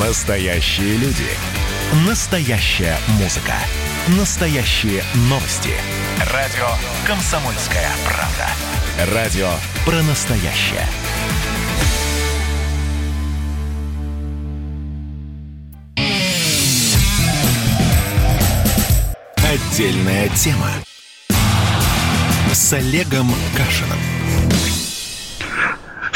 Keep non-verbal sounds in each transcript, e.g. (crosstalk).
Настоящие люди. Настоящая музыка. Настоящие новости. Радио «Комсомольская правда». Радио про настоящее. Отдельная тема. С Олегом Кашиным.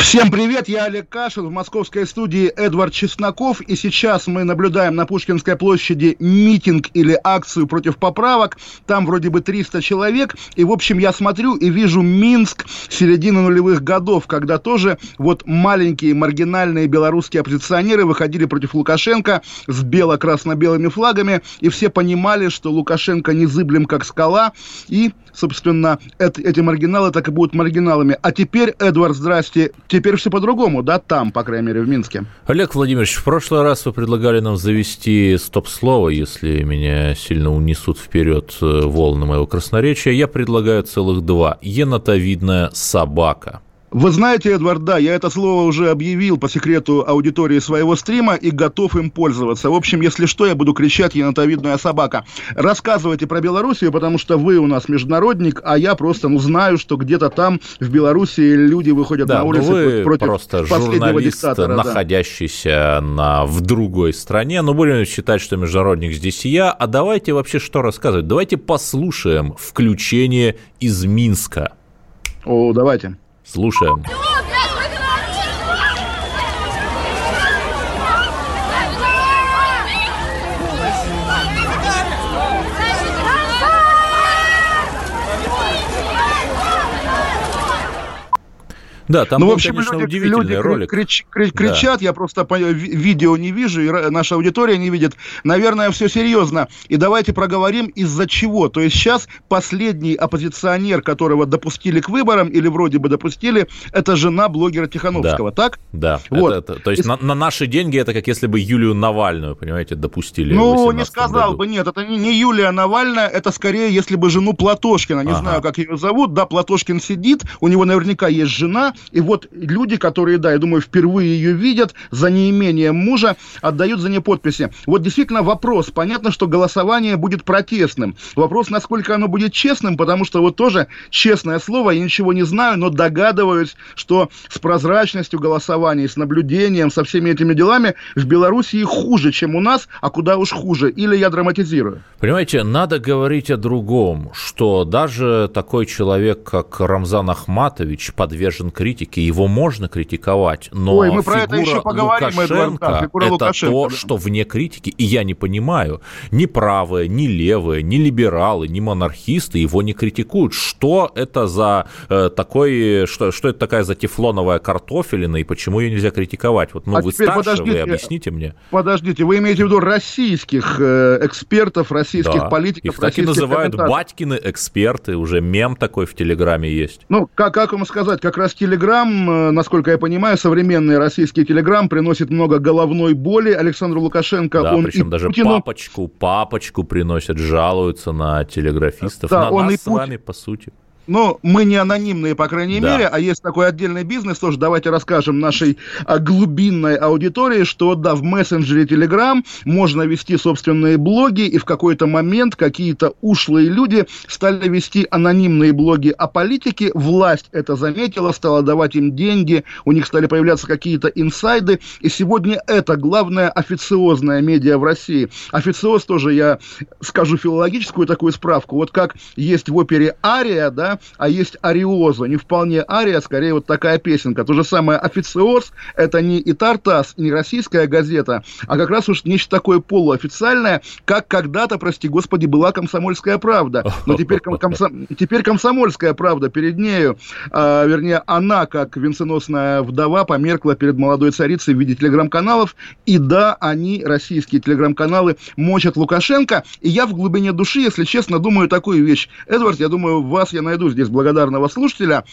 Всем привет, я Олег Кашин, в московской студии Эдвард Чесноков, и сейчас мы наблюдаем на Пушкинской площади митинг или акцию против поправок, там вроде бы 300 человек, и в общем я смотрю и вижу Минск середины нулевых годов, когда тоже вот маленькие маргинальные белорусские оппозиционеры выходили против Лукашенко с бело-красно-белыми флагами, и все понимали, что Лукашенко незыблем как скала, и, собственно, эти маргиналы так и будут маргиналами. А теперь, Эдвард, здрасте, Теперь все по-другому, да, там, по крайней мере, в Минске. Олег Владимирович, в прошлый раз вы предлагали нам завести стоп-слово, если меня сильно унесут вперед э, волны моего красноречия. Я предлагаю целых два. Енотовидная собака. Вы знаете, Эдвард, да, я это слово уже объявил по секрету аудитории своего стрима и готов им пользоваться. В общем, если что, я буду кричать «енотовидная собака». Рассказывайте про Белоруссию, потому что вы у нас международник, а я просто ну, знаю, что где-то там, в Белоруссии, люди выходят да, на улицы вы против просто последнего диктатора. находящийся да. на, в другой стране. Но будем считать, что международник здесь и я. А давайте вообще что рассказывать? Давайте послушаем включение из Минска. О, давайте. Слушаем. Да, там ну, был, в общем, конечно, люди, удивительный люди ролик. Крич, крич, кричат, да. я просто по, видео не вижу, и наша аудитория не видит. Наверное, все серьезно. И давайте проговорим, из-за чего. То есть сейчас последний оппозиционер, которого допустили к выборам, или вроде бы допустили, это жена блогера Тихановского, да. так? Да. Вот. Это, это, то есть и... на, на наши деньги это как если бы Юлию Навальную, понимаете, допустили Ну, не сказал году. бы, нет, это не, не Юлия Навальная, это скорее, если бы жену Платошкина, не ага. знаю, как ее зовут, да, Платошкин сидит, у него наверняка есть жена, и вот люди, которые, да, я думаю, впервые ее видят, за неимением мужа, отдают за нее подписи. Вот действительно вопрос. Понятно, что голосование будет протестным. Вопрос, насколько оно будет честным, потому что вот тоже честное слово, я ничего не знаю, но догадываюсь, что с прозрачностью голосования, с наблюдением, со всеми этими делами в Белоруссии хуже, чем у нас, а куда уж хуже. Или я драматизирую. Понимаете, надо говорить о другом, что даже такой человек, как Рамзан Ахматович, подвержен критике критики, его можно критиковать, но Ой, мы про это еще поговорим, Лукашенко, да, это Лукашенко, то, да. что вне критики, и я не понимаю, ни правые, ни левые, ни либералы, ни монархисты его не критикуют. Что это за э, такой, что, что это такая за тефлоновая картофелина, и почему ее нельзя критиковать? Вот, ну, а вы старше, подождите, вы объясните мне. Подождите, вы имеете в виду российских э, экспертов, российских да. политиков, Их так и называют батькины эксперты, уже мем такой в Телеграме есть. Ну, как, как вам сказать, как раз Телеграм, э, насколько я понимаю, современный российский Телеграм приносит много головной боли Александру Лукашенко. Да, он причем даже Путину... папочку, папочку приносят, жалуются на телеграфистов, Да, на он нас и с Пут- вами, по сути. Но мы не анонимные, по крайней Да. мере, а есть такой отдельный бизнес, тоже давайте расскажем нашей а, глубинной аудитории, что да, в мессенджере Telegram можно вести собственные блоги, и в какой-то момент какие-то ушлые люди стали вести анонимные блоги о политике, власть это заметила, стала давать им деньги, у них стали появляться какие-то инсайды, и сегодня это главная официозная медиа в России. Официоз тоже, я скажу филологическую такую справку, вот как есть в опере «Ария», да, а есть «Ариозо», не вполне «Ария», а скорее вот такая песенка. То же самое «Официоз» — это не и «Тартас», не российская газета, а как раз уж нечто такое полуофициальное, как когда-то, прости господи, была «Комсомольская правда». Но теперь, ком- комсо- теперь «Комсомольская правда» перед нею, а, вернее, она, как венценосная вдова, померкла перед молодой царицей в виде телеграм-каналов, и да, они, российские телеграм-каналы, мочат Лукашенко, и я в глубине души, если честно, думаю такую вещь. Эдвард, я думаю, вас я найду здесь благодарного слушателя.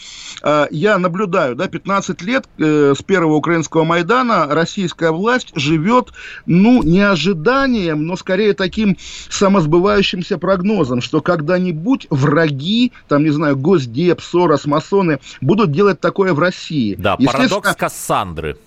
А, Я наблюдаю, да, 15 лет э, с первого украинского Майдана российская власть живет, ну, не ожиданием, но скорее таким самосбывающимся прогнозом, что когда-нибудь враги, там, не знаю, Госдеп, Сорос, масоны будут делать такое в России. Да, парадокс Кассандры.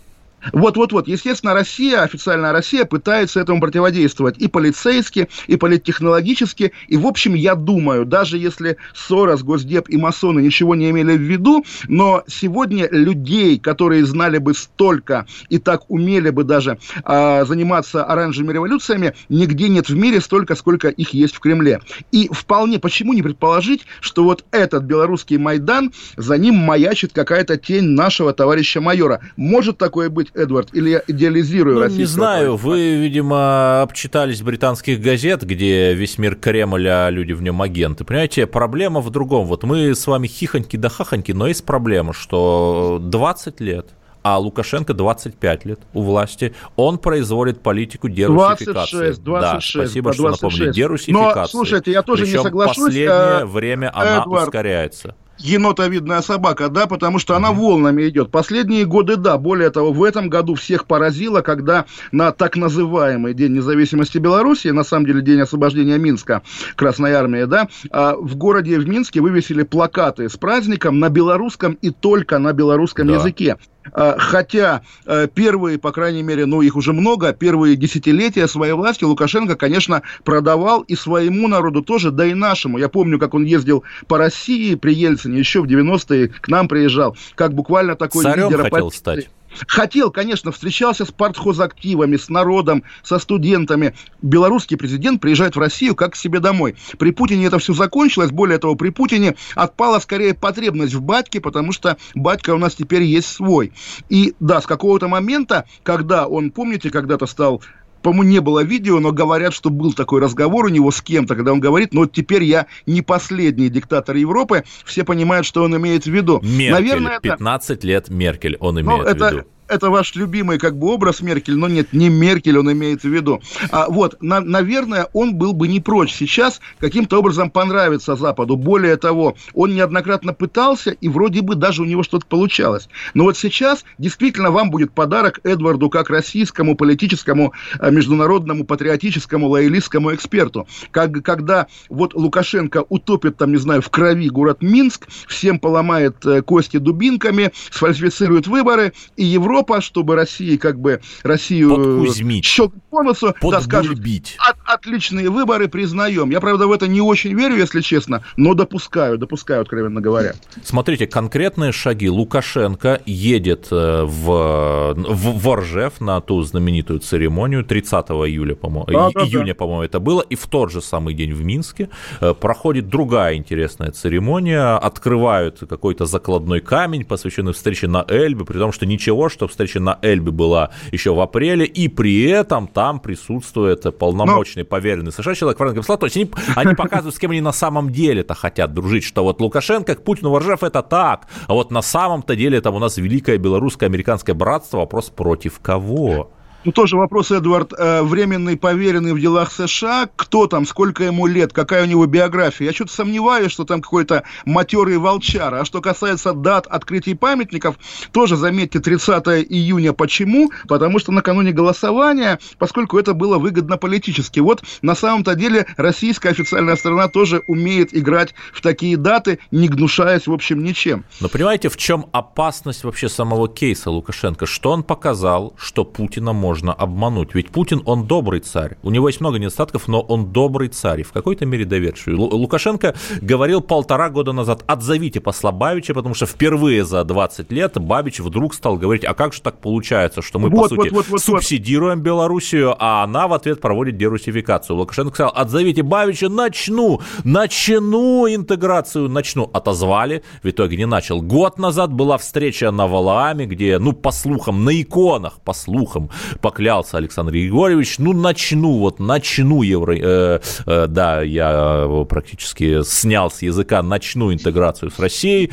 Вот-вот-вот. Естественно, Россия, официальная Россия, пытается этому противодействовать и полицейски, и политтехнологически. И, в общем, я думаю, даже если Сорос, Госдеп и масоны ничего не имели в виду, но сегодня людей, которые знали бы столько и так умели бы даже э, заниматься оранжевыми революциями, нигде нет в мире столько, сколько их есть в Кремле. И вполне, почему не предположить, что вот этот белорусский Майдан, за ним маячит какая-то тень нашего товарища майора. Может такое быть, Эдвард, или я идеализирую ну, Не знаю, вы, видимо, обчитались британских газет, где весь мир Кремль, а люди в нем агенты. Понимаете, проблема в другом. Вот мы с вами хихоньки да хахоньки, но есть проблема, что 20 лет а Лукашенко 25 лет у власти. Он производит политику дерусификации. 26, 26, да, спасибо, что напомнили. Дерусификация. Но, слушайте, я тоже Причем не соглашусь. последнее а... время она Эдвард, ускоряется енотовидная собака, да, потому что она волнами идет. Последние годы, да, более того, в этом году всех поразило, когда на так называемый День независимости Беларуси, на самом деле День освобождения Минска, Красной Армии, да, а, в городе в Минске вывесили плакаты с праздником на белорусском и только на белорусском да. языке. А, хотя э, первые, по крайней мере, ну их уже много, первые десятилетия своей власти Лукашенко, конечно, продавал и своему народу тоже, да и нашему. Я помню, как он ездил по России при Ельцине, еще в 90-е к нам приезжал, как буквально такой Царем лидер хотел стать. Хотел, конечно, встречался с партхозактивами, с народом, со студентами. Белорусский президент приезжает в Россию как к себе домой. При Путине это все закончилось. Более того, при Путине отпала скорее потребность в батьке, потому что батька у нас теперь есть свой. И да, с какого-то момента, когда он, помните, когда-то стал по-моему, не было видео, но говорят, что был такой разговор у него с кем-то, когда он говорит, ну вот теперь я не последний диктатор Европы, все понимают, что он имеет в виду. Меркель, Наверное, 15 это... лет Меркель он имеет ну, в виду это ваш любимый как бы образ Меркель, но нет, не Меркель он имеется в виду. А, вот, на, наверное, он был бы не прочь сейчас каким-то образом понравиться Западу. Более того, он неоднократно пытался, и вроде бы даже у него что-то получалось. Но вот сейчас действительно вам будет подарок Эдварду как российскому политическому, а, международному, патриотическому, лоялистскому эксперту. Как, когда вот Лукашенко утопит там, не знаю, в крови город Минск, всем поломает э, кости дубинками, сфальсифицирует выборы, и Европа Европа, чтобы России как бы Россию Подкузмить. щелк по носу, да, скажут, от, отличные выборы признаем. Я, правда, в это не очень верю, если честно, но допускаю, допускаю, откровенно говоря. Смотрите, конкретные шаги. Лукашенко едет э, в, в, в Оржев на ту знаменитую церемонию 30 июля, по-моему, да, да, июня, да. по-моему, это было, и в тот же самый день в Минске э, проходит другая интересная церемония, открывают какой-то закладной камень, посвященный встрече на Эльбе, при том, что ничего, что встреча на Эльбе была еще в апреле, и при этом там присутствует полномочный, Но... поверенный США человек Франк То есть они, они (laughs) показывают, с кем они на самом деле-то хотят дружить, что вот Лукашенко к Путину Воржев это так, а вот на самом-то деле там у нас великое белорусско-американское братство, вопрос против кого? Ну, тоже вопрос, Эдвард, э, временный поверенный в делах США, кто там, сколько ему лет, какая у него биография. Я что-то сомневаюсь, что там какой-то матерый волчар. А что касается дат открытий памятников, тоже заметьте, 30 июня. Почему? Потому что накануне голосования, поскольку это было выгодно политически. Вот на самом-то деле российская официальная страна тоже умеет играть в такие даты, не гнушаясь, в общем, ничем. Но понимаете, в чем опасность вообще самого кейса Лукашенко? Что он показал, что Путина может можно обмануть. Ведь Путин, он добрый царь. У него есть много недостатков, но он добрый царь. И в какой-то мере доверчивый. Лукашенко говорил полтора года назад, отзовите посла Бабича, потому что впервые за 20 лет Бабич вдруг стал говорить, а как же так получается, что мы, вот, по сути, вот, вот, вот, субсидируем вот. Белоруссию, а она в ответ проводит дерусификацию. Лукашенко сказал, отзовите Бабича, начну, начну интеграцию, начну. Отозвали, в итоге не начал. Год назад была встреча на Валааме, где, ну, по слухам, на иконах, по слухам, поклялся Александр Григорьевич, ну, начну, вот, начну евро... Э, э, да, я э, практически снял с языка, начну интеграцию с Россией.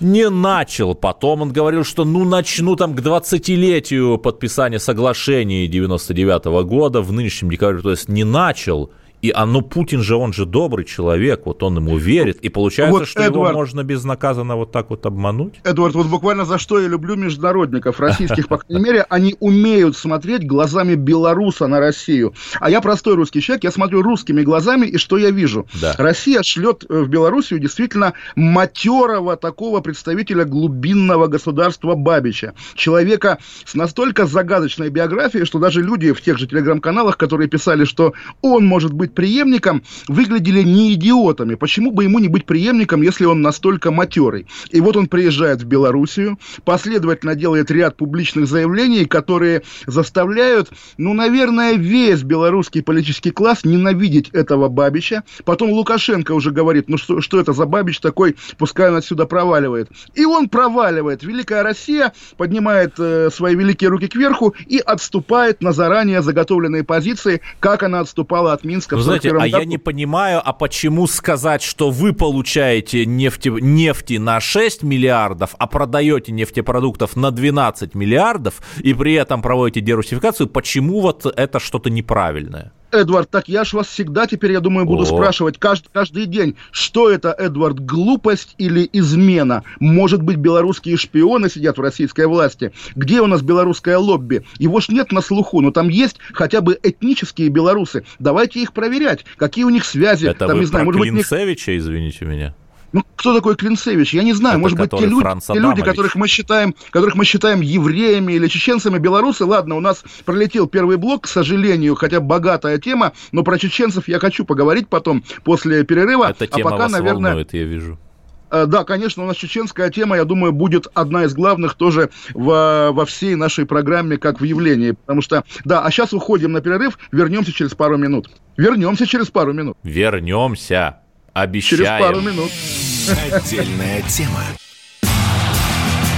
Не начал. Потом он говорил, что, ну, начну там к 20-летию подписания соглашений 99 -го года в нынешнем декабре, то есть не начал. И оно, Путин же, он же добрый человек, вот он ему верит, и получается, вот, что Эдвард, его можно безнаказанно вот так вот обмануть? Эдвард, вот буквально за что я люблю международников российских, по крайней мере, они умеют смотреть глазами белоруса на Россию. А я простой русский человек, я смотрю русскими глазами, и что я вижу? Да. Россия шлет э, в Белоруссию действительно матерого такого представителя глубинного государства Бабича. Человека с настолько загадочной биографией, что даже люди в тех же телеграм-каналах, которые писали, что он может быть преемником, выглядели не идиотами. Почему бы ему не быть преемником, если он настолько матерый? И вот он приезжает в Белоруссию, последовательно делает ряд публичных заявлений, которые заставляют, ну, наверное, весь белорусский политический класс ненавидеть этого Бабича. Потом Лукашенко уже говорит, ну что, что это за Бабич такой, пускай он отсюда проваливает. И он проваливает. Великая Россия поднимает э, свои великие руки кверху и отступает на заранее заготовленные позиции, как она отступала от Минска. Знаете, а я не понимаю, а почему сказать, что вы получаете нефти, нефти на 6 миллиардов, а продаете нефтепродуктов на 12 миллиардов, и при этом проводите дерусификацию, почему вот это что-то неправильное? Эдвард, так я ж вас всегда теперь, я думаю, буду О. спрашивать каждый, каждый день, что это, Эдвард, глупость или измена? Может быть, белорусские шпионы сидят в российской власти? Где у нас белорусское лобби? Его ж нет на слуху, но там есть хотя бы этнические белорусы. Давайте их проверять. Какие у них связи? Это там, вы не знаю, может Клинцевича, быть, них... извините меня? Ну, кто такой Клинцевич? Я не знаю. Это Может быть, те люди, те люди, которых мы считаем, которых мы считаем евреями или чеченцами, белорусы. Ладно, у нас пролетел первый блок, к сожалению, хотя богатая тема, но про чеченцев я хочу поговорить потом, после перерыва. Эта тема а пока, вас наверное, волнует, я вижу. Э, да, конечно, у нас чеченская тема, я думаю, будет одна из главных тоже в, во всей нашей программе как в явлении. Потому что, да, а сейчас уходим на перерыв, вернемся через пару минут. Вернемся через пару минут. Вернемся. Обещаем. Через пару минут. Отдельная тема.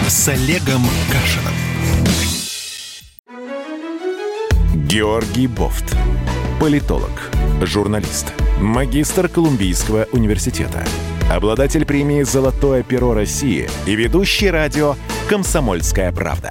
С Олегом Кашиным. Георгий Бофт. Политолог, журналист, магистр Колумбийского университета, обладатель премии «Золотое перо России» и ведущий радио «Комсомольская правда».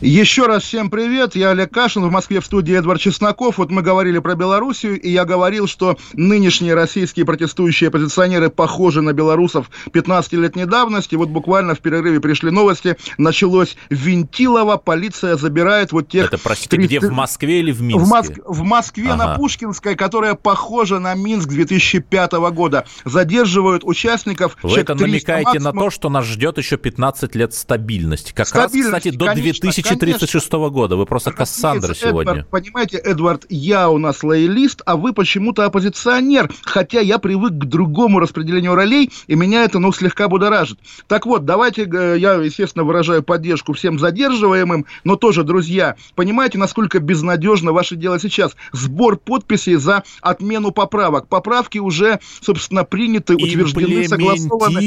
Еще раз всем привет, я Олег Кашин, в Москве в студии Эдвард Чесноков. Вот мы говорили про Белоруссию, и я говорил, что нынешние российские протестующие оппозиционеры похожи на белорусов 15-летней давности. Вот буквально в перерыве пришли новости, началось Винтилово, полиция забирает вот тех... Это, простите, 30... где, в Москве или в Минске? В, Моск... в Москве ага. на Пушкинской, которая похожа на Минск 2005 года. Задерживают участников... Вы это намекаете максимум... на то, что нас ждет еще 15 лет стабильности. Как стабильности, раз, кстати, до конечно, 2000 2036 года. Вы просто Кассандра сегодня. Эдвард, понимаете, Эдвард, я у нас лоялист, а вы почему-то оппозиционер. Хотя я привык к другому распределению ролей, и меня это, ну, слегка будоражит. Так вот, давайте, э, я, естественно, выражаю поддержку всем задерживаемым, но тоже, друзья, понимаете, насколько безнадежно ваше дело сейчас? Сбор подписей за отмену поправок. Поправки уже, собственно, приняты, утверждены, согласованы.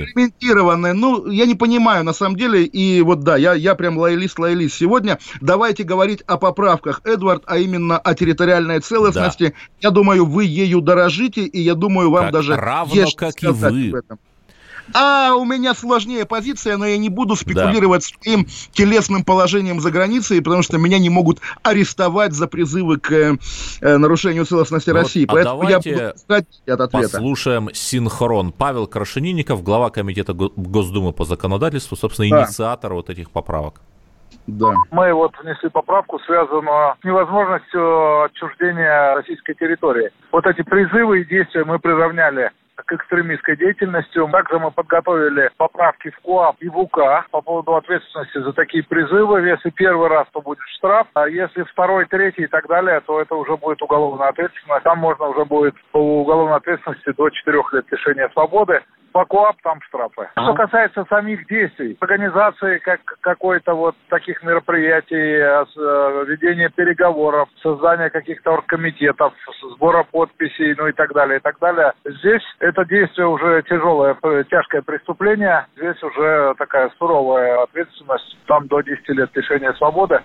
Имплементированы. Ну, я не понимаю, на самом деле, и вот да, я, я прям прям лоялист-лоялист. Сегодня давайте говорить о поправках, Эдвард, а именно о территориальной целостности. Да. Я думаю, вы ею дорожите, и я думаю, вам как даже равно, есть как и вы. Об этом. А у меня сложнее позиция, но я не буду спекулировать да. своим телесным положением за границей, потому что меня не могут арестовать за призывы к э, нарушению целостности вот, России. А Поэтому я буду искать от ответа. Послушаем синхрон. Павел Крашенинников, глава комитета Госдумы по законодательству, собственно, да. инициатор вот этих поправок. Да. Мы вот внесли поправку, связанную с невозможностью отчуждения российской территории. Вот эти призывы и действия мы приравняли к экстремистской деятельности. Также мы подготовили поправки в КОАП и в УК по поводу ответственности за такие призывы. Если первый раз, то будет штраф, а если второй, третий и так далее, то это уже будет уголовная ответственность. Там можно уже будет по уголовной ответственности до 4 лет лишения свободы. По КОАП там штрафы. А. Что касается самих действий, организации как, какой-то вот таких мероприятий, э, ведения переговоров, создания каких-то оргкомитетов, сбора подписей, ну и так далее, и так далее. Здесь это действие уже тяжелое, тяжкое преступление. Здесь уже такая суровая ответственность, там до 10 лет лишения свободы.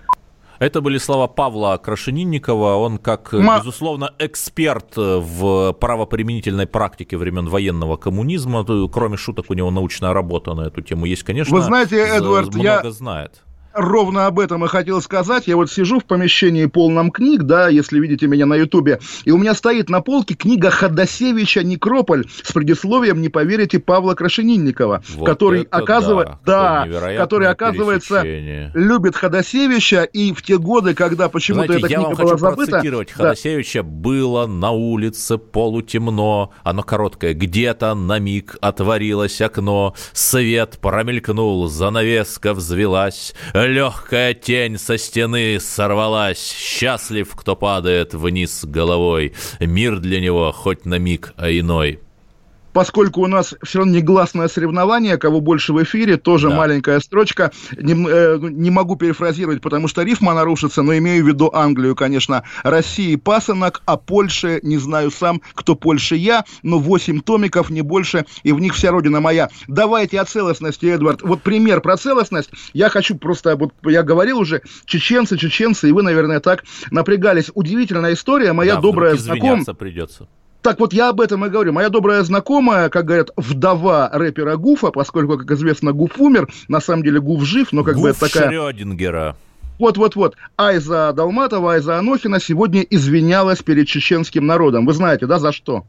Это были слова Павла Крашенинникова. Он, как, Ма... безусловно, эксперт в правоприменительной практике времен военного коммунизма. Кроме шуток, у него научная работа на эту тему есть, конечно. Вы знаете, Эдвард, много я... знает ровно об этом и хотел сказать. Я вот сижу в помещении полном книг, да, если видите меня на Ютубе, и у меня стоит на полке книга Ходосевича «Некрополь» с предисловием, не поверите, Павла Крашенинникова, вот который, оказывает, да, да который, оказывается, любит Ходосевича, и в те годы, когда почему-то эта книга была забыта... процитировать Ходосевича. Да. «Было на улице полутемно, оно короткое, где-то на миг отворилось окно, свет промелькнул, занавеска взвелась, Легкая тень со стены сорвалась. Счастлив, кто падает вниз головой. Мир для него хоть на миг, а иной поскольку у нас все равно негласное соревнование, кого больше в эфире, тоже да. маленькая строчка. Не, э, не могу перефразировать, потому что рифма нарушится, но имею в виду Англию, конечно. России пасынок, а Польше, не знаю сам, кто Польше я, но 8 томиков, не больше, и в них вся родина моя. Давайте о целостности, Эдвард. Вот пример про целостность. Я хочу просто, вот я говорил уже, чеченцы, чеченцы, и вы, наверное, так напрягались. Удивительная история, моя да, добрая знакомая. придется. Так вот, я об этом и говорю. Моя добрая знакомая, как говорят, вдова рэпера Гуфа, поскольку, как известно, Гуф умер, на самом деле Гуф жив, но как Гуф бы это такая... Шрёдингера. Вот-вот-вот. Айза Далматова, Айза Анохина сегодня извинялась перед чеченским народом. Вы знаете, да, за что?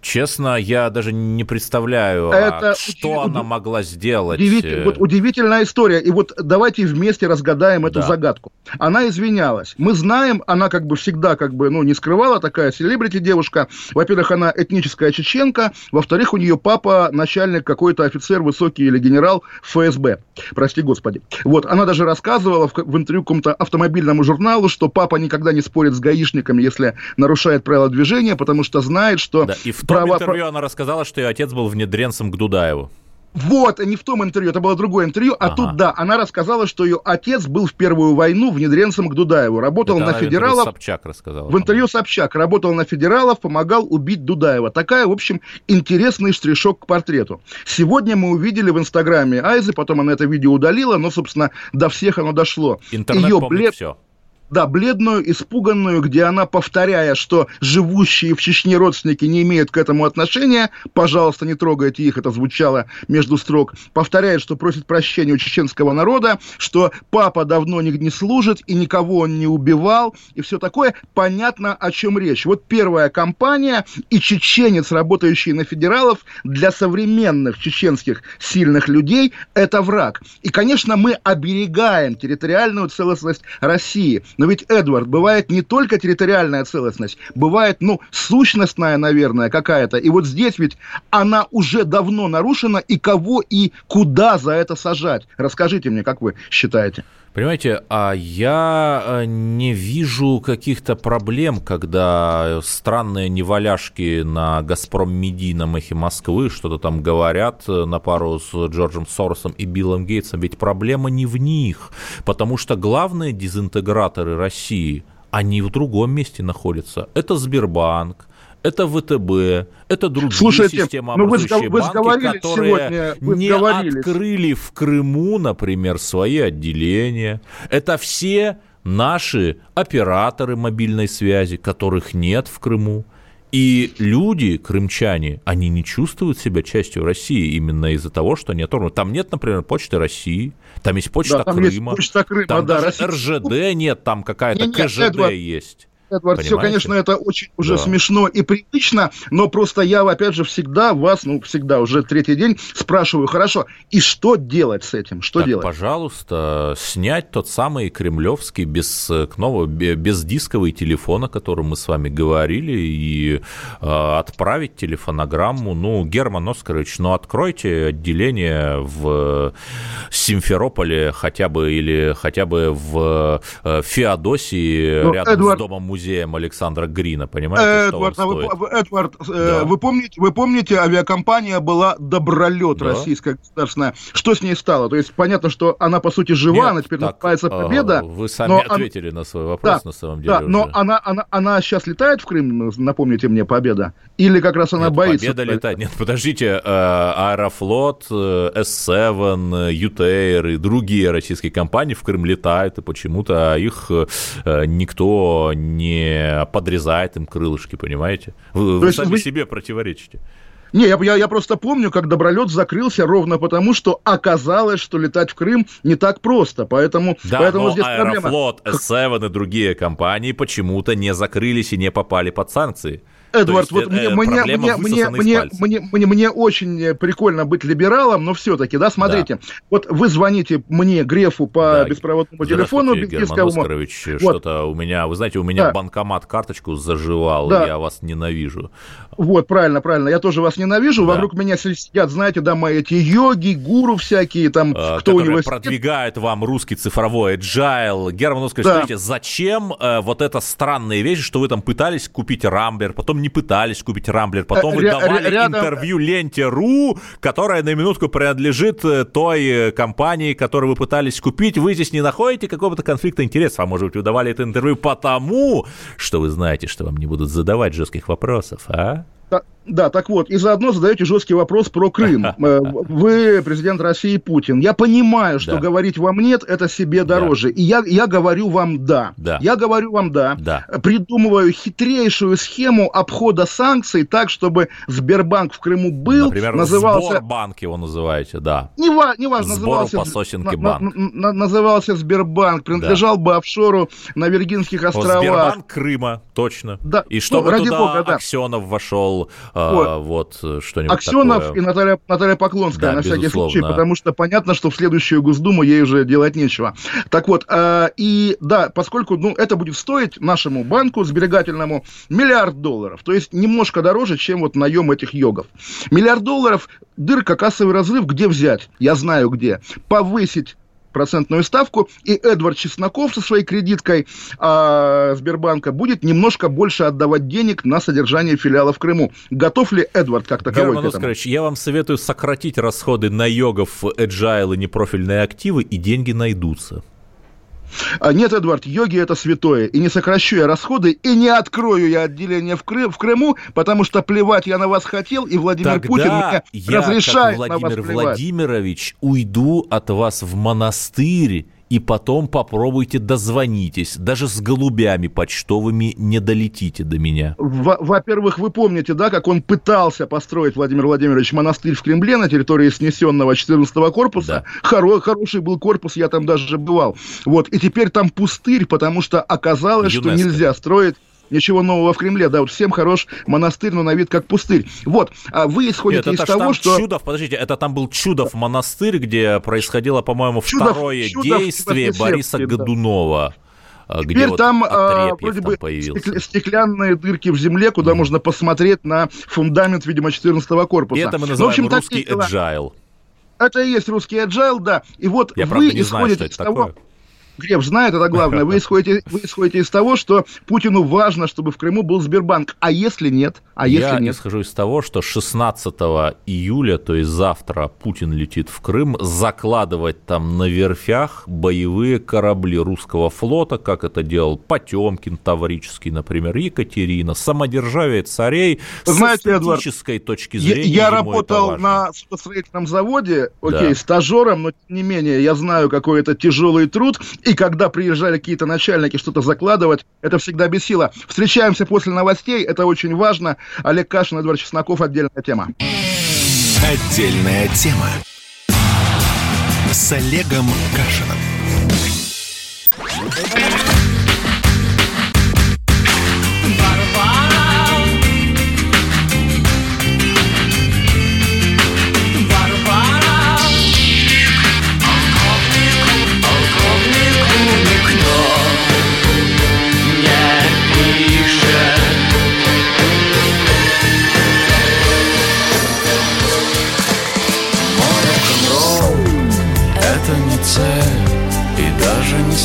Честно, я даже не представляю, это что удив... она могла сделать. Удивитель... Вот удивительная история. И вот давайте вместе разгадаем эту да. загадку. Она извинялась. Мы знаем, она как бы всегда как бы, ну, не скрывала, такая селебрити девушка. Во-первых, она этническая чеченка. Во-вторых, у нее папа начальник какой-то офицер высокий или генерал ФСБ. Прости господи. Вот, она даже рассказывала в, в интервью какому-то автомобильному журналу, что папа никогда не спорит с гаишниками, если нарушает правила движения, потому что знает, что... Да, и в права... интервью она рассказала, что ее отец был внедренцем к Дудаеву. Вот, не в том интервью, это было другое интервью, а ага. тут, да, она рассказала, что ее отец был в Первую войну внедренцем к Дудаеву, работал это на федералов. В интервью Собчак рассказала. В интервью Собчак работал на федералов, помогал убить Дудаева. Такая, в общем, интересный штришок к портрету. Сегодня мы увидели в Инстаграме Айзы, потом она это видео удалила, но, собственно, до всех оно дошло. Интернет Ее блед... все да, бледную, испуганную, где она, повторяя, что живущие в Чечне родственники не имеют к этому отношения, пожалуйста, не трогайте их, это звучало между строк, повторяет, что просит прощения у чеченского народа, что папа давно не, не служит и никого он не убивал, и все такое, понятно, о чем речь. Вот первая кампания, и чеченец, работающий на федералов, для современных чеченских сильных людей, это враг. И, конечно, мы оберегаем территориальную целостность России, но ведь, Эдвард, бывает не только территориальная целостность, бывает, ну, сущностная, наверное, какая-то. И вот здесь ведь она уже давно нарушена, и кого и куда за это сажать? Расскажите мне, как вы считаете? Понимаете, а я э, не вижу каких-то проблем, когда странные неваляшки на «Газпром Меди» на «Эхе Москвы» что-то там говорят э, на пару с Джорджем Соросом и Биллом Гейтсом. Ведь проблема не в них, потому что главные дезинтеграторы России, они в другом месте находятся. Это Сбербанк, это ВТБ, это другие Слушайте, системообразующие ну вы, банки, вы которые сегодня, не открыли в Крыму, например, свои отделения. Это все наши операторы мобильной связи, которых нет в Крыму. И люди, крымчане, они не чувствуют себя частью России именно из-за того, что они оторваны. Там нет, например, почты России, там есть почта да, там Крыма, есть почта Крыма, там да, даже Россия... РЖД нет, там какая-то КЖД Эдвард, есть. Эдвард, все, конечно, это очень уже да. смешно и привычно, но просто я, опять же, всегда вас, ну, всегда, уже третий день спрашиваю, хорошо, и что делать с этим? Что так, делать? пожалуйста, снять тот самый кремлевский без, нового, без дисковый телефон, о котором мы с вами говорили, и э, отправить телефонограмму, ну, Герман Оскарович, ну, откройте отделение в Симферополе хотя бы, или хотя бы в э, Феодосии, ну, рядом Эдвард, с домом музея музеем Александра Грина, понимаете, Эдвард, что а он вы, стоит? вы- Эдвард, э, Да. вы помните, вы помните, авиакомпания была Добролет, Да. российская государственная. Что с ней стало? То есть понятно, что она по сути жива, Нет, она теперь так, называется а, Победа. Вы сами но она- ответили на свой вопрос, Да, на самом деле. Да, но уже. она, она, она сейчас летает в Крым, напомните мне, Победа? Или как раз она Нет, боится? Победа летает. Нет, подождите, э, Аэрофлот, э, S7, э, Ютейр и другие российские компании в Крым летают, и почему-то их э, никто не подрезает им крылышки, понимаете? Вы, вы сами вы- себе противоречите. Не, я, я, я просто помню, как Добролет закрылся ровно потому, что оказалось, что летать в Крым не так просто. Поэтому, Да, поэтому но здесь проблема. Аэрофлот, S7 и другие компании почему-то не закрылись и не попали под санкции. Эдвард, вот мне, э, мне, мне, мне, мне, пальца. мне, мне, мне очень э, прикольно быть либералом, но все-таки, да, смотрите, вот вы звоните мне, Грефу, по Да. беспроводному телефону, дисковому. Оскарович. Вот. Что-то у меня, вы знаете, у меня Да. банкомат карточку заживал, Да. я вас ненавижу. Вот, правильно, правильно, я тоже вас ненавижу, Да. вокруг меня сидят, знаете, да, мои эти йоги, гуру всякие, там, э, кто у него... продвигает вам русский цифровой agile. Герман Оскарович, Да. скажите, зачем э, вот эта странная вещь, что вы там пытались купить Рамблер, потом не пытались купить Рамблер, потом вы Э, ря- давали ря- рядом- интервью Ленте.ру, которая на минутку принадлежит э, той э, компании, которую вы пытались купить. Вы здесь не находите какого-то конфликта интересов, а может быть, вы давали это интервью потому, что вы знаете, что вам не будут задавать жестких вопросов, а? Да, да, так вот, и заодно задаете жесткий вопрос про Крым. (laughs) Э, Вы президент России Путин. Я понимаю, что Да. говорить вам нет, это себе дороже. И я, я говорю вам да. Да. Я говорю вам да. Да. Придумываю хитрейшую схему обхода санкций так, чтобы Сбербанк в Крыму был, Например, назывался... Сборбанк его называете, да. Не, ва- не важно, Сбору назывался, по сосенке на- банк. на- на- назывался Сбербанк, принадлежал бы офшору на Виргинских островах. Сбербанк Крыма, точно. Да, И чтобы ну, ради туда бога, да. Аксенов вошел, э, Вот. э, что-нибудь Аксенов такое. и Наталья, Наталья Поклонская, Да, на всякий случай, потому что понятно, что в следующую Госдуму ей уже делать нечего. Так вот, э, и да, поскольку ну, это будет стоить нашему банку сберегательному миллиард долларов, то есть немножко дороже, чем вот наем этих йогов. Миллиард долларов, дырка, кассовый разрыв, где взять? Я знаю где. Повысить процентную ставку, и Эдвард Чесноков со своей кредиткой а, Сбербанка будет немножко больше отдавать денег на содержание филиала в Крыму. Готов ли Эдвард как таковой Герман к этому? Оскарович, я вам советую сократить расходы на йогов, agile и непрофильные активы, и деньги найдутся. А, Нет, Эдвард, йоги это святое. И не сокращу я расходы, и не открою я отделение в, Кры- в Крыму, потому что плевать я на вас хотел, и Владимир Путин Тогда мне я, разрешает как на вас Владимир плевать. Владимирович, уйду от вас в монастырь, и потом попробуйте дозвонитесь. Даже с голубями почтовыми не долетите до меня. Во- Во-первых, вы помните, да, как он пытался построить, Владимир Владимирович, монастырь в Кремле на территории снесенного 14-го корпуса. Хоро- хороший был корпус, я там даже бывал. Вот, и теперь там пустырь, потому что оказалось, что ЮНЕСКО. нельзя строить Ничего нового в Кремле, да, вот всем хорош монастырь, но на вид как пустырь. Вот, а вы исходите Нет, из это ж того, что... Чудов, подождите, это там был Чудов монастырь, где происходило, по-моему, Чудов- второе Чудов действие Бориса да. Годунова. а, Где Теперь вот там а, вроде там бы появился. стекля- стеклянные дырки в земле, куда можно посмотреть на фундамент, видимо, 14-го корпуса. И это мы Ну, в называем общем, русский agile. Это и есть русский agile, да. И вот Я, вы правда, не знаю, исходите что это из того... такое. Греб знает, это главное. Вы (laughs) исходите, вы исходите из того, что Путину важно, чтобы в Крыму был Сбербанк. А если нет? А если Я нет? исхожу из того, что 16 июля, то есть завтра, Путин летит в Крым закладывать там на верфях боевые корабли русского флота, как это делал Потемкин Таврический, например, Екатерина, самодержавие царей. Вы С знаете, Эдвард, точки Я, зрения я это работал на строительном заводе, окей, Да. стажером, но тем не менее, я знаю, какой это тяжелый труд, и когда приезжали какие-то начальники что-то закладывать, это всегда бесило. Встречаемся после новостей, это очень важно. Олег Кашин, Эдвард Чесноков, отдельная тема. Отдельная тема. С Олегом Кашиным.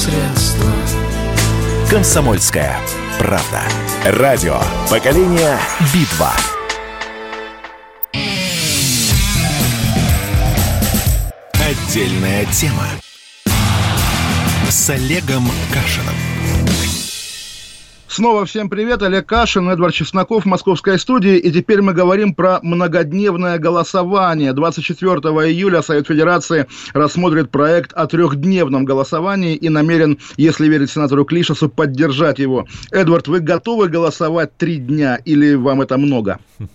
Средство. Комсомольская правда». Радио «Поколение Битва». Отдельная тема с Олегом Кашиным. Снова всем привет, Олег Кашин, Эдвард Чесноков, Московская студия. И теперь мы говорим про многодневное голосование. 24 июля Совет Федерации рассмотрит проект о трехдневном голосовании и намерен, если верить сенатору Клишесу, поддержать его. Эдвард, вы готовы голосовать три дня или вам это много? (laughs)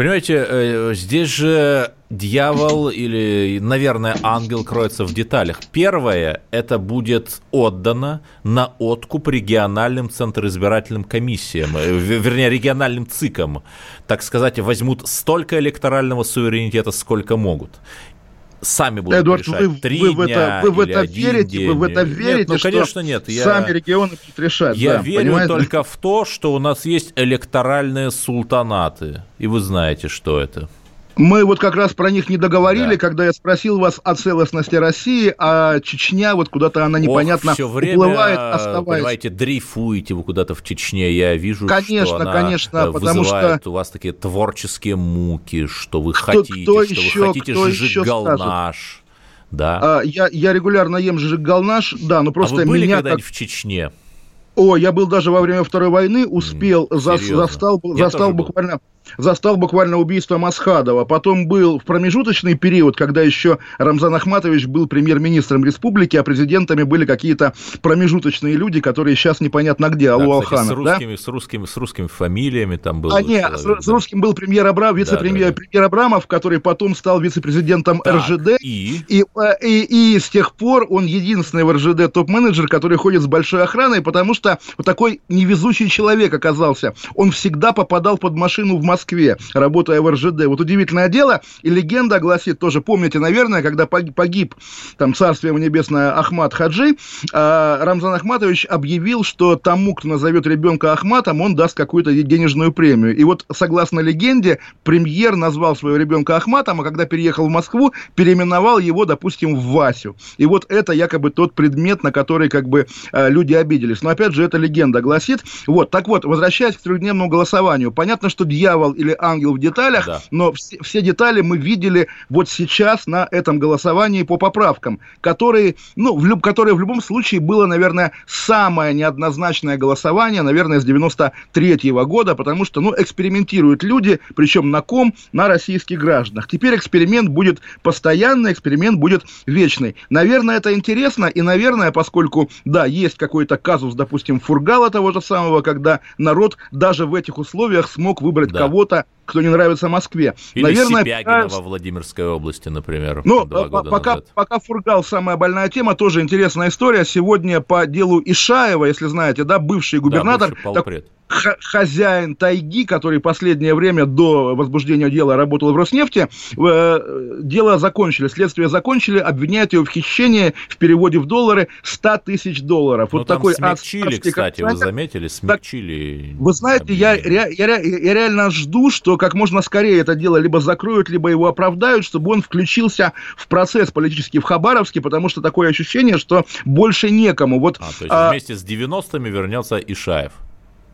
Понимаете, э, здесь же дьявол или, наверное, ангел кроется в деталях. Первое, это будет отдано на откуп региональным центроизбирательным комиссиям, э, вернее, региональным ЦИКам. Так сказать, возьмут столько электорального суверенитета, сколько могут сами будут Эдуард, решать вы, три вы дня вы в это верите? День. Вы в это верите? Нет, ну, конечно, нет. Я, сами регионы будут решать. Я да, верю понимаете? только в то, что у нас есть электоральные султанаты. И вы знаете, что это. Мы вот как раз про них не договорили, да. когда я спросил вас о целостности России, а Чечня вот куда-то она непонятно Ох, все время, уплывает, оставаясь. Понимаете, дрейфуете вы куда-то в Чечне. Я вижу, конечно, что она конечно, потому что у вас такие творческие муки, что вы кто, хотите, кто что еще, вы хотите кто жижик-галнаш. Да. А, я, я регулярно ем жижик-галнаш, да, но просто а вы были меня когда-нибудь как... в Чечне? О, я был даже во время Второй войны, успел, за, застал, застал буквально... Был застал буквально убийство Масхадова. Потом был в промежуточный период, когда еще Рамзан Ахматович был премьер-министром республики, а президентами были какие-то промежуточные люди, которые сейчас непонятно где, Аллу да, кстати, с русскими, да? с, русскими, с русскими фамилиями там был. А нет, с, да. с русским был премьер Абрам, вице-премьер да, да, премьер Абрамов, который потом стал вице-президентом так, РЖД. И? И, э, и, и с тех пор он единственный в РЖД топ-менеджер, который ходит с большой охраной, потому что вот такой невезучий человек оказался. Он всегда попадал под машину в Москве, работая в РЖД. Вот удивительное дело, и легенда гласит, тоже помните, наверное, когда погиб, там, царствие небесное, Ахмат Хаджи, э, Рамзан Ахматович объявил, что тому, кто назовет ребенка Ахматом, он даст какую-то денежную премию. И вот, согласно легенде, премьер назвал своего ребенка Ахматом, а когда переехал в Москву, переименовал его, допустим, в Васю. И вот это якобы тот предмет, на который как бы э, люди обиделись. Но опять же, эта легенда гласит. Вот, так вот, возвращаясь к трехдневному голосованию, понятно, что дьявол или ангел в деталях, да. но все, все детали мы видели вот сейчас на этом голосовании по поправкам, которые, ну, в, люб, которые в любом случае было, наверное, самое неоднозначное голосование, наверное, с 93 -го года, потому что, ну, экспериментируют люди, причем на ком? На российских гражданах. Теперь эксперимент будет постоянный, эксперимент будет вечный. Наверное, это интересно, и, наверное, поскольку, да, есть какой-то казус, допустим, Фургала того же самого, когда народ даже в этих условиях смог выбрать да. Кого-то, кто не нравится Москве. Или Наверное, Сипягина пока... во Владимирской области, например. Ну, пока, пока Фургал самая больная тема, тоже интересная история. Сегодня по делу Ишаева, если знаете, да, бывший губернатор, да, бывший так, хозяин тайги, который последнее время до возбуждения дела работал в Роснефти, э, дело закончили, следствие закончили, обвиняют его в хищении в переводе в доллары 100 тысяч долларов. вот такой смягчили, кстати, вы заметили, смягчили. Вы знаете, я, я, я, я реально жду, что как можно скорее это дело либо закроют, либо его оправдают, чтобы он включился в процесс политический в Хабаровске, потому что такое ощущение, что больше некому. Вот, а, то есть а... вместе с 90-ми вернется Ишаев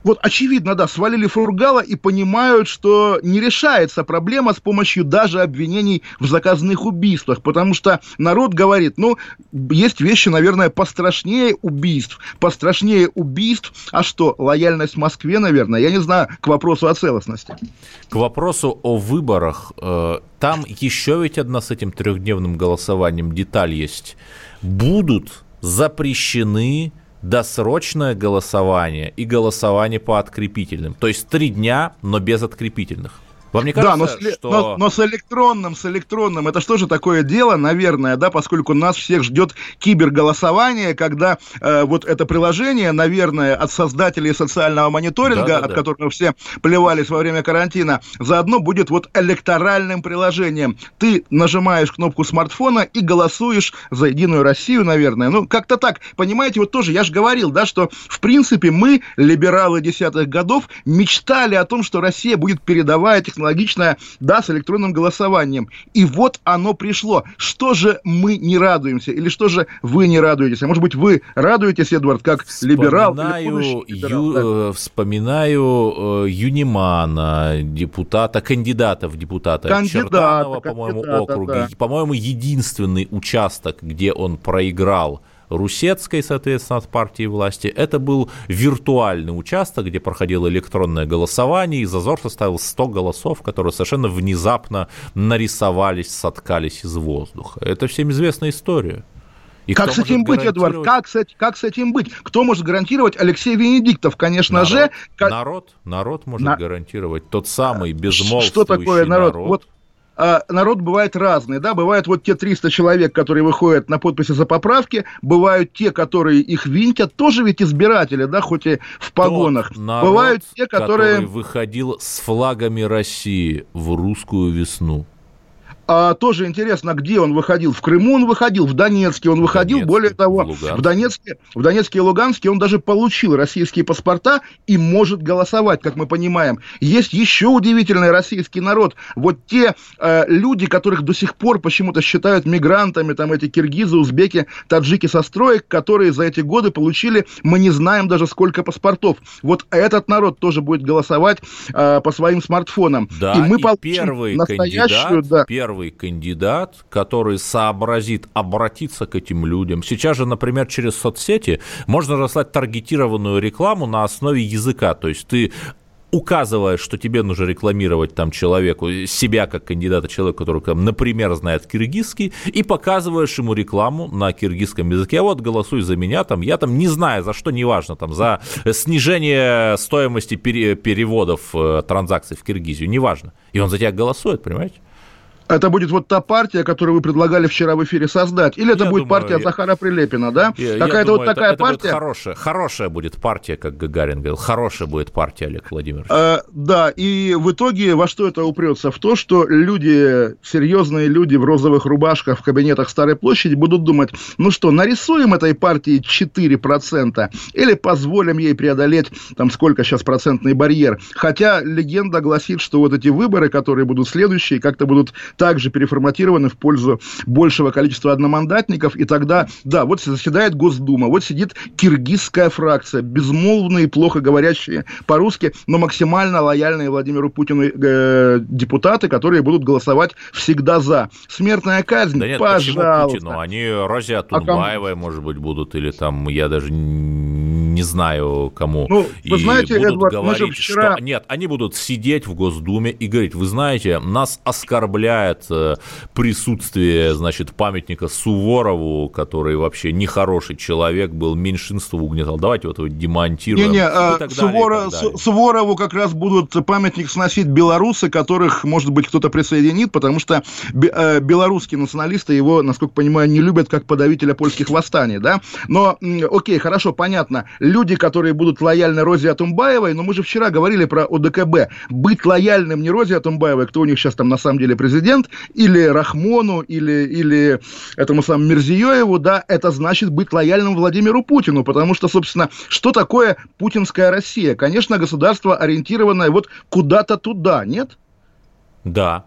вот очевидно, да, свалили Фургала и понимают, что не решается проблема с помощью даже обвинений в заказных убийствах, потому что народ говорит, ну, есть вещи, наверное, пострашнее убийств, пострашнее убийств, а что, лояльность Москве, наверное, я не знаю, к вопросу о целостности. К вопросу о выборах, э, там еще ведь одна с этим трехдневным голосованием деталь есть. Будут запрещены досрочное голосование и голосование по открепительным. То есть три дня, но без открепительных. Вам не кажется, да, но с, что... но, но с электронным, с электронным, это что же такое дело, наверное, да, поскольку нас всех ждет киберголосование, когда э, вот это приложение, наверное, от создателей социального мониторинга, да, да, от да. которого все плевались во время карантина, заодно будет вот электоральным приложением. Ты нажимаешь кнопку смартфона и голосуешь за Единую Россию, наверное. Ну, как-то так, понимаете, вот тоже, я же говорил, да, что в принципе мы, либералы десятых годов, мечтали о том, что Россия будет передавать технологичное, да, с электронным голосованием. И вот оно пришло. Что же мы не радуемся? Или что же вы не радуетесь? А может быть, вы радуетесь, Эдвард, как вспоминаю, либерал? Ю, да. Э, вспоминаю э, Юнимана, депутата, кандидата в депутата кандидата, Чертанова, по-моему, округе. Да. По-моему, единственный участок, где он проиграл Русецкой, соответственно, от партии власти. Это был виртуальный участок, где проходило электронное голосование, и Зазор составил 100 голосов, которые совершенно внезапно нарисовались, соткались из воздуха. Это всем известная история. И как с этим быть, Эдуард? Как с, как с этим быть? Кто может гарантировать? Алексей Венедиктов, конечно народ, же. Как... Народ, народ может На... гарантировать. Тот самый безмолвствующий Что такое народ? народ. Вот а, народ бывает разный, да, бывают вот те 300 человек, которые выходят на подписи за поправки, бывают те, которые их винтят, тоже ведь избиратели, да, хоть и в погонах. народ, бывают те, которые... который выходил с флагами России в русскую весну. А, тоже интересно, где он выходил. В Крыму он выходил, в Донецке он выходил. Донецке, Более того, в, в, Донецке, в Донецке и Луганске он даже получил российские паспорта и может голосовать, как мы понимаем. Есть еще удивительный российский народ. Вот те э, люди, которых до сих пор почему-то считают мигрантами, там эти киргизы, узбеки, таджики со строек, которые за эти годы получили, мы не знаем даже сколько паспортов. Вот этот народ тоже будет голосовать э, по своим смартфонам. Да, и мы и получим первый настоящую, кандидат, да, первый первый кандидат, который сообразит обратиться к этим людям. Сейчас же, например, через соцсети можно разослать таргетированную рекламу на основе языка. То есть ты указывая, что тебе нужно рекламировать там человеку, себя как кандидата, человека, который, например, знает киргизский, и показываешь ему рекламу на киргизском языке, а вот голосуй за меня, там, я там не знаю, за что, неважно, там, за снижение стоимости переводов э, транзакций в Киргизию, неважно. И он за тебя голосует, понимаете? Это будет вот та партия, которую вы предлагали вчера в эфире создать? Или это я будет думаю, партия я... Захара Прилепина, да? Какая-то вот такая это, партия? Это будет хорошая, хорошая будет партия, как Гагарин говорил. Хорошая будет партия, Олег Владимирович. А, да, и в итоге во что это упрется? В то, что люди, серьезные люди в розовых рубашках в кабинетах Старой площади будут думать, ну что, нарисуем этой партии 4% или позволим ей преодолеть, там, сколько сейчас процентный барьер. Хотя легенда гласит, что вот эти выборы, которые будут следующие, как-то будут также переформатированы в пользу большего количества одномандатников, и тогда, да, вот заседает Госдума, вот сидит киргизская фракция, безмолвные, и плохо говорящие по-русски, но максимально лояльные Владимиру Путину э, депутаты, которые будут голосовать всегда за. Смертная казнь, да нет, пожалуйста. Путину? Они Розе Атунбаевой, а может быть, будут, или там, я даже не знаю кому. Ну, вы знаете, будут Эдвард, говорить, мы же вчера... что... Нет, они будут сидеть в Госдуме и говорить, вы знаете, нас оскорбляют оскорбляет э, присутствие, значит, памятника Суворову, который вообще нехороший человек был, меньшинство угнетал. Давайте вот его демонтируем. Не-не, а Сувора, Суворову как раз будут памятник сносить белорусы, которых, может быть, кто-то присоединит, потому что э, белорусские националисты его, насколько понимаю, не любят как подавителя польских восстаний, да? Но, окей, хорошо, понятно. Люди, которые будут лояльны Розе Атумбаевой, но мы же вчера говорили про ОДКБ. Быть лояльным не Розе Атумбаевой, кто у них сейчас там на самом деле президент, президент, или Рахмону, или, или этому самому Мерзиёеву, да, это значит быть лояльным Владимиру Путину, потому что, собственно, что такое путинская Россия? Конечно, государство, ориентированное вот куда-то туда, нет? Да.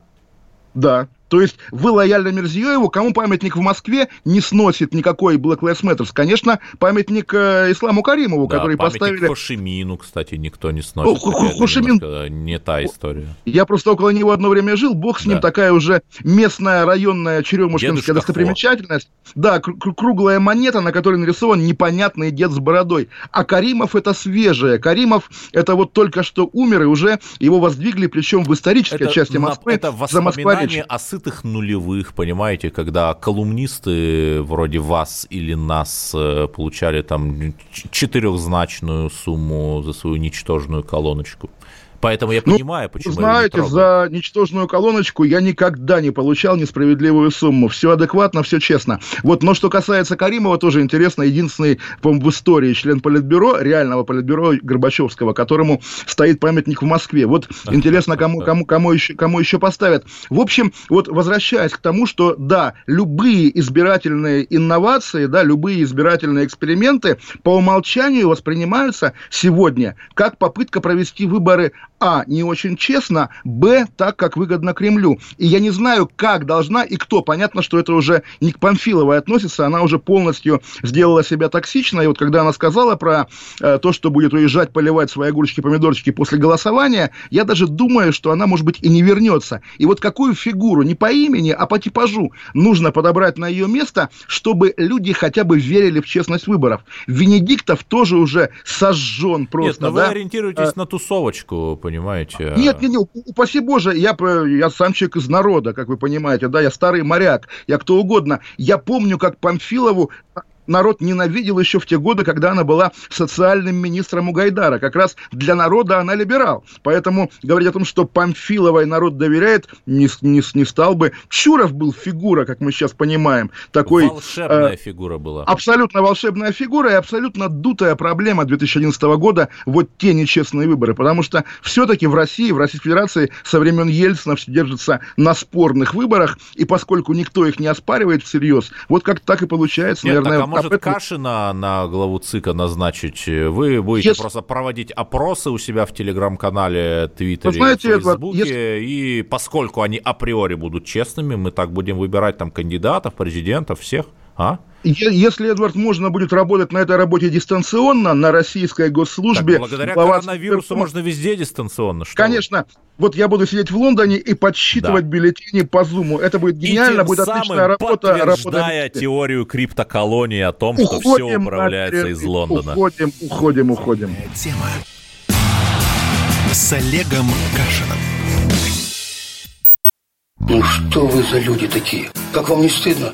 Да. То есть вы лояльны Мерзиёеву, кому памятник в Москве не сносит никакой Black Lives Matter? Конечно, памятник э, Исламу Каримову, да, который поставили... Хошимину, кстати, никто не сносит. Хошимин... Не та история. Я просто около него одно время жил, бог с ним, да. такая уже местная районная черемушкинская достопримечательность. Да, кр- круглая монета, на которой нарисован непонятный дед с бородой. А Каримов это свежее. Каримов это вот только что умер, и уже его воздвигли, причем в исторической это, части Москвы. Это воспоминание о сытых нулевых, понимаете, когда колумнисты вроде вас или нас э, получали там четырехзначную сумму за свою ничтожную колоночку. Поэтому я ну, понимаю, почему. Знаете, за ничтожную колоночку я никогда не получал несправедливую сумму. Все адекватно, все честно. Вот, но что касается Каримова, тоже интересно. Единственный, по в истории член Политбюро, реального Политбюро Горбачевского, которому стоит памятник в Москве. Вот интересно, кому, кому, кому, еще, кому еще поставят. В общем, вот возвращаясь к тому, что да, любые избирательные инновации, да, любые избирательные эксперименты по умолчанию воспринимаются сегодня как попытка провести выборы а, не очень честно, б, так, как выгодно Кремлю. И я не знаю, как должна и кто. Понятно, что это уже не к Памфиловой относится, она уже полностью сделала себя токсично. И вот когда она сказала про э, то, что будет уезжать, поливать свои огурчики, помидорчики после голосования, я даже думаю, что она, может быть, и не вернется. И вот какую фигуру, не по имени, а по типажу, нужно подобрать на ее место, чтобы люди хотя бы верили в честность выборов. Венедиктов тоже уже сожжен просто. Нет, но да? вы ориентируетесь а... на тусовочку, понимаете? Нет, нет, нет, упаси боже, я, я сам человек из народа, как вы понимаете, да, я старый моряк, я кто угодно. Я помню, как Памфилову народ ненавидел еще в те годы, когда она была социальным министром у Гайдара. Как раз для народа она либерал. Поэтому говорить о том, что Памфиловой народ доверяет, не, не, не стал бы. Чуров был фигура, как мы сейчас понимаем. Такой, волшебная э, фигура была. Абсолютно волшебная фигура и абсолютно дутая проблема 2011 года вот те нечестные выборы. Потому что все-таки в России, в Российской Федерации со времен Ельцина все держится на спорных выборах. И поскольку никто их не оспаривает всерьез, вот как так и получается, Нет, наверное, а может, этом... Кашина на главу ЦИКа назначить? Вы будете если... просто проводить опросы у себя в Телеграм-канале, Твиттере, знаете, Фейсбуке, если... и поскольку они априори будут честными, мы так будем выбирать там кандидатов, президентов, всех, а? Если, Эдвард, можно будет работать на этой работе дистанционно, на российской госслужбе... Так, благодаря коронавирусу можно везде дистанционно. Что Конечно. Вы? Вот я буду сидеть в Лондоне и подсчитывать да. бюллетени по Зуму. Это будет гениально, будет отличная работа. подтверждая работа теорию криптоколонии о том, уходим, что все управляется из Лондона. Уходим, уходим, уходим. Тема с Олегом Кашином. Ну что вы за люди такие? Как вам не стыдно?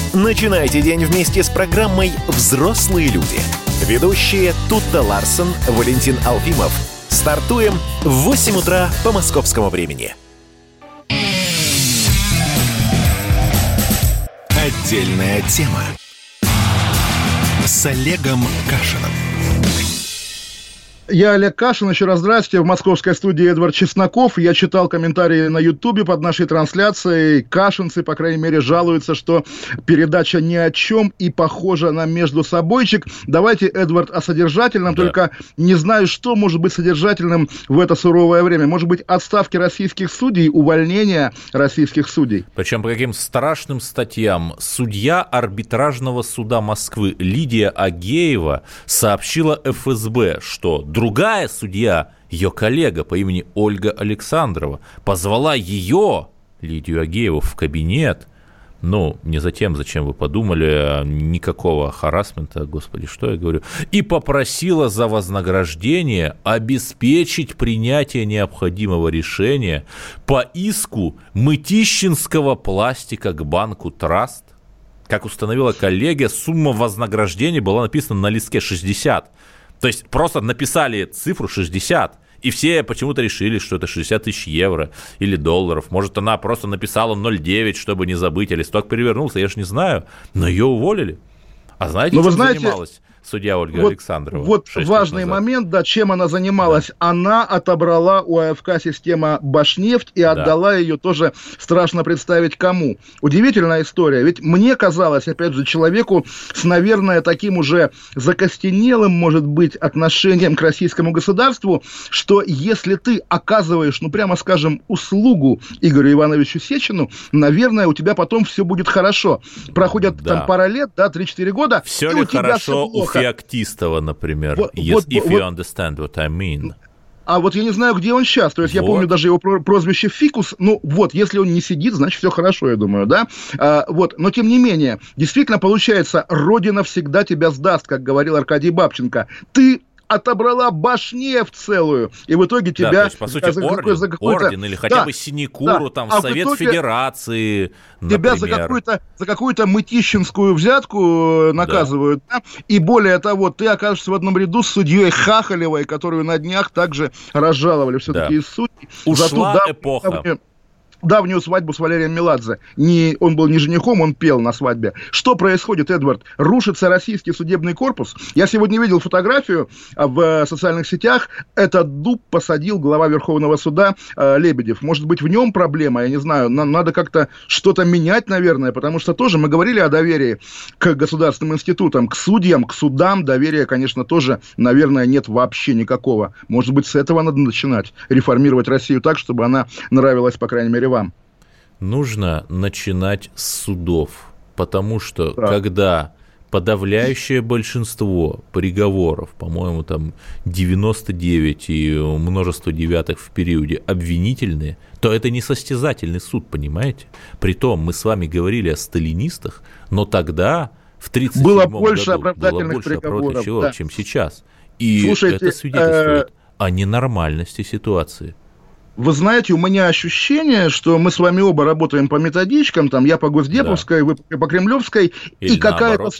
Начинайте день вместе с программой «Взрослые люди». Ведущие Тутта Ларсон, Валентин Алфимов – Стартуем в 8 утра по московскому времени. Отдельная тема с Олегом Кашиным. Я Олег Кашин, еще раз здравствуйте. В московской студии Эдвард Чесноков. Я читал комментарии на Ютубе под нашей трансляцией. Кашинцы, по крайней мере, жалуются, что передача ни о чем и похожа на между собойчик. Давайте, Эдвард, о содержательном, да. только не знаю, что может быть содержательным в это суровое время. Может быть, отставки российских судей, увольнения российских судей. Причем по каким страшным статьям. Судья арбитражного суда Москвы Лидия Агеева сообщила ФСБ, что другая судья, ее коллега по имени Ольга Александрова, позвала ее, Лидию Агееву, в кабинет, ну, не за тем, зачем вы подумали, никакого харасмента, господи, что я говорю, и попросила за вознаграждение обеспечить принятие необходимого решения по иску Мытищинского пластика к банку «Траст». Как установила коллегия, сумма вознаграждения была написана на листке 60. То есть просто написали цифру 60, и все почему-то решили, что это 60 тысяч евро или долларов. Может, она просто написала 0,9, чтобы не забыть, а листок перевернулся, я же не знаю. Но ее уволили. А знаете, Но чем вы знаете, занималась? Судья Ольга вот, Александрова. Вот важный момент, да, чем она занималась. Да. Она отобрала у АФК система Башнефть и отдала да. ее тоже страшно представить кому. Удивительная история. Ведь мне казалось, опять же, человеку с, наверное, таким уже закостенелым, может быть, отношением к российскому государству, что если ты оказываешь, ну, прямо скажем, услугу Игорю Ивановичу Сечину, наверное, у тебя потом все будет хорошо. Проходят да. там пара лет, да, 3-4 года, все и ли у тебя хорошо все плохо. Феоктистова, например. Вот, yes, вот, if вот, you understand what I mean. А вот я не знаю, где он сейчас. То есть вот. я помню даже его прозвище Фикус. Ну вот, если он не сидит, значит все хорошо, я думаю, да? А, вот, но тем не менее, действительно получается, Родина всегда тебя сдаст, как говорил Аркадий Бабченко. Ты отобрала башнефть целую, и в итоге тебя... Да, то есть, по сути, за, орден, за орден или хотя да, бы синекуру, да, там, а Совет в Федерации, Тебя за какую-то, за какую-то мытищинскую взятку э, наказывают, да. да? И более того, ты окажешься в одном ряду с судьей Хахалевой, которую на днях также разжаловали все-таки да. из судей. Ушла за ту, эпоха. Давнюю свадьбу с Валерием Меладзе. Не, он был не женихом, он пел на свадьбе. Что происходит, Эдвард? Рушится российский судебный корпус. Я сегодня видел фотографию а, в э, социальных сетях. Этот дуб посадил глава Верховного суда э, Лебедев. Может быть, в нем проблема, я не знаю. Нам надо как-то что-то менять, наверное, потому что тоже мы говорили о доверии к государственным институтам, к судьям, к судам. Доверия, конечно, тоже, наверное, нет вообще никакого. Может быть, с этого надо начинать. Реформировать Россию так, чтобы она нравилась, по крайней мере, вам? Нужно начинать с судов, потому что да. когда подавляющее большинство приговоров, по-моему, там 99 и множество девятых в периоде обвинительные, то это не состязательный суд, понимаете? Притом мы с вами говорили о сталинистах, но тогда в 30 было больше году было больше приговоров, да. чем сейчас. И Слушайте, это свидетельствует э... о ненормальности ситуации. Вы знаете, у меня ощущение, что мы с вами оба работаем по методичкам, там я по Госдеповской, да. вы по Кремлевской, Или и какая-то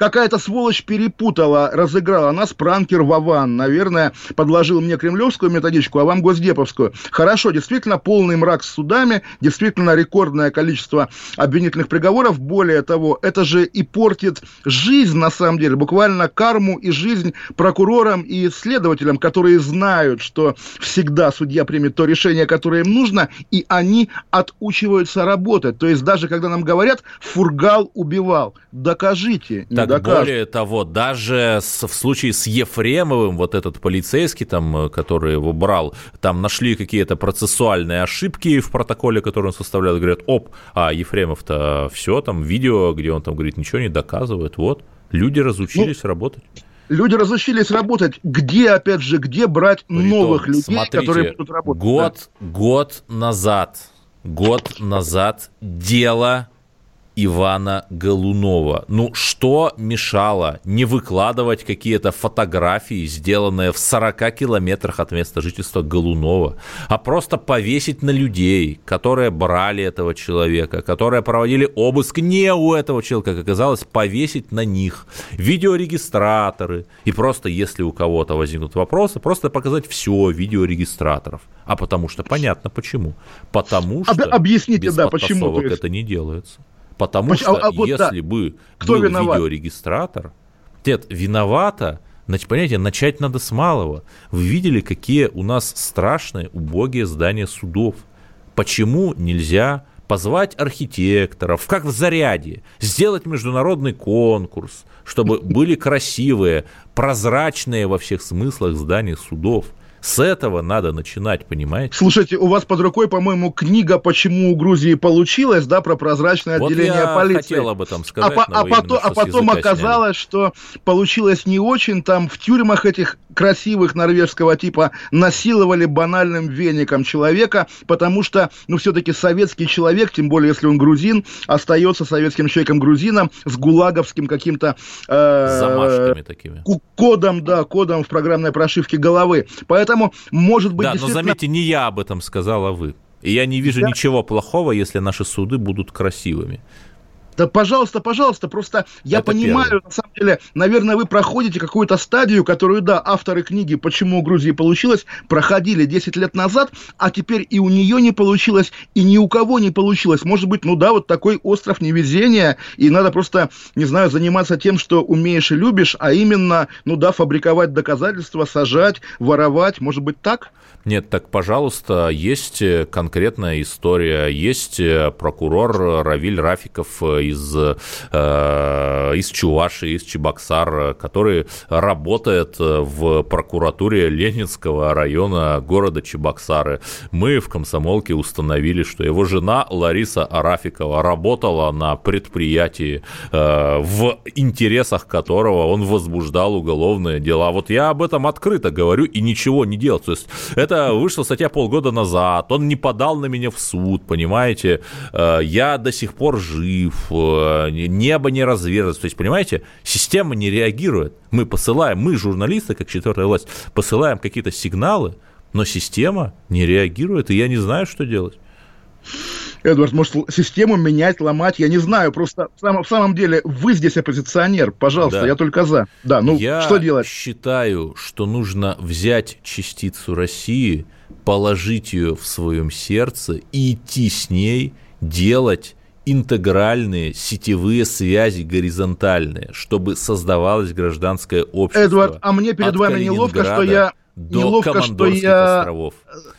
какая-то сволочь перепутала, разыграла нас, пранкер Вован, наверное, подложил мне кремлевскую методичку, а вам госдеповскую. Хорошо, действительно, полный мрак с судами, действительно рекордное количество обвинительных приговоров. Более того, это же и портит жизнь, на самом деле, буквально карму и жизнь прокурорам и следователям, которые знают, что всегда судья примет то решение, которое им нужно, и они отучиваются работать. То есть даже когда нам говорят, фургал убивал, докажите. Так докажут. Более того, даже с, в случае с Ефремовым, вот этот полицейский, там, э, который его брал, там нашли какие-то процессуальные ошибки в протоколе, который он составлял, говорят, оп, а Ефремов-то все, там видео, где он там говорит, ничего не доказывает, вот, люди разучились ну, работать. Люди разучились работать. Где, опять же, где брать Притом, новых людей, смотрите, которые будут работать? Год, да. год назад, год назад дело Ивана Голунова. Ну, что мешало не выкладывать какие-то фотографии, сделанные в 40 километрах от места жительства Голунова, а просто повесить на людей, которые брали этого человека, которые проводили обыск не у этого человека, как оказалось, повесить на них видеорегистраторы. И просто, если у кого-то возникнут вопросы, просто показать все видеорегистраторов. А потому что понятно почему. Потому что Об, объясните, без да, почему это не делается. Потому что а, а вот если да. бы Кто был виноват? видеорегистратор, нет, виновата, значит, понимаете, начать надо с малого. Вы видели, какие у нас страшные, убогие здания судов. Почему нельзя позвать архитекторов, как в заряде, сделать международный конкурс, чтобы были красивые, прозрачные во всех смыслах здания судов – с этого надо начинать, понимаете? Слушайте, у вас под рукой, по-моему, книга «Почему у Грузии получилось», да, про прозрачное вот отделение я полиции. хотел об этом сказать. А, а, потом, а потом оказалось, сняли. что получилось не очень. Там в тюрьмах этих красивых норвежского типа насиловали банальным веником человека, потому что, ну, все-таки советский человек, тем более, если он грузин, остается советским человеком-грузином с гулаговским каким-то... Э, Замашками такими. Кодом, да, кодом в программной прошивке головы. Поэтому может быть, Да, но заметьте, не я об этом сказал, а вы. И я не вижу да. ничего плохого, если наши суды будут красивыми. Да, пожалуйста, пожалуйста, просто я Это понимаю, первое. на самом деле, наверное, вы проходите какую-то стадию, которую, да, авторы книги «Почему у Грузии получилось» проходили 10 лет назад, а теперь и у нее не получилось, и ни у кого не получилось. Может быть, ну да, вот такой остров невезения, и надо просто, не знаю, заниматься тем, что умеешь и любишь, а именно, ну да, фабриковать доказательства, сажать, воровать, может быть, так? Нет, так, пожалуйста, есть э, конкретная история. Есть э, прокурор Равиль Рафиков из, э, из Чуваши, из Чебоксар, который работает в прокуратуре Ленинского района города Чебоксары. Мы в комсомолке установили, что его жена Лариса Арафикова работала на предприятии, в интересах которого он возбуждал уголовные дела. Вот я об этом открыто говорю и ничего не делал. То есть это это вышла статья полгода назад, он не подал на меня в суд, понимаете, э, я до сих пор жив, э, небо не разверзлось, то есть, понимаете, система не реагирует. Мы посылаем, мы, журналисты, как четвертая власть, посылаем какие-то сигналы, но система не реагирует, и я не знаю, что делать. Эдвард, может, систему менять, ломать, я не знаю. Просто в самом, в самом деле вы здесь оппозиционер, пожалуйста, да. я только за. Да, ну я что делать? Я считаю, что нужно взять частицу России, положить ее в своем сердце и идти с ней, делать интегральные сетевые связи горизонтальные, чтобы создавалось гражданское общество. Эдвард, а мне перед вами неловко, что я до неловко, что я... островов.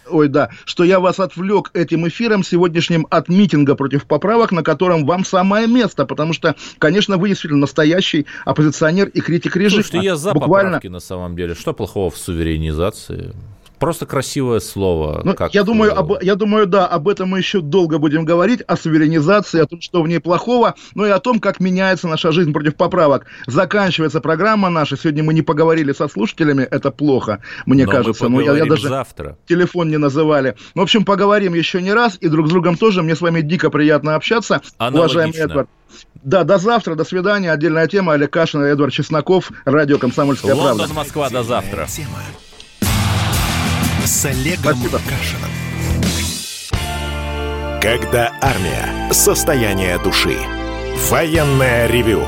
Ой, да, что я вас отвлек этим эфиром сегодняшним от митинга против поправок, на котором вам самое место, потому что, конечно, вы действительно настоящий оппозиционер и критик режима. Слушайте, я за Буквально... поправки на самом деле. Что плохого в суверенизации? Просто красивое слово. Ну, как... я, думаю, об, я думаю, да, об этом мы еще долго будем говорить, о суверенизации, о том, что в ней плохого, но и о том, как меняется наша жизнь против поправок. Заканчивается программа наша. Сегодня мы не поговорили со слушателями, это плохо, мне но кажется. Мы но я, я даже завтра. телефон не называли. В общем, поговорим еще не раз, и друг с другом тоже. Мне с вами дико приятно общаться. Аналогично. Уважаемый Эдвард. Да, до завтра, до свидания. Отдельная тема. Олег Кашин, Эдвард Чесноков, радио «Комсомольская Лондон, правда». Москва, до завтра. Тема с Олегом Спасибо. Кашиным. Когда армия. Состояние души. Военное ревю.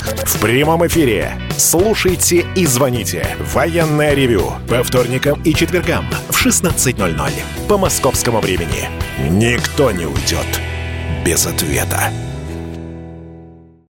В прямом эфире. Слушайте и звоните. Военное ревю. По вторникам и четвергам в 16.00 по московскому времени. Никто не уйдет без ответа.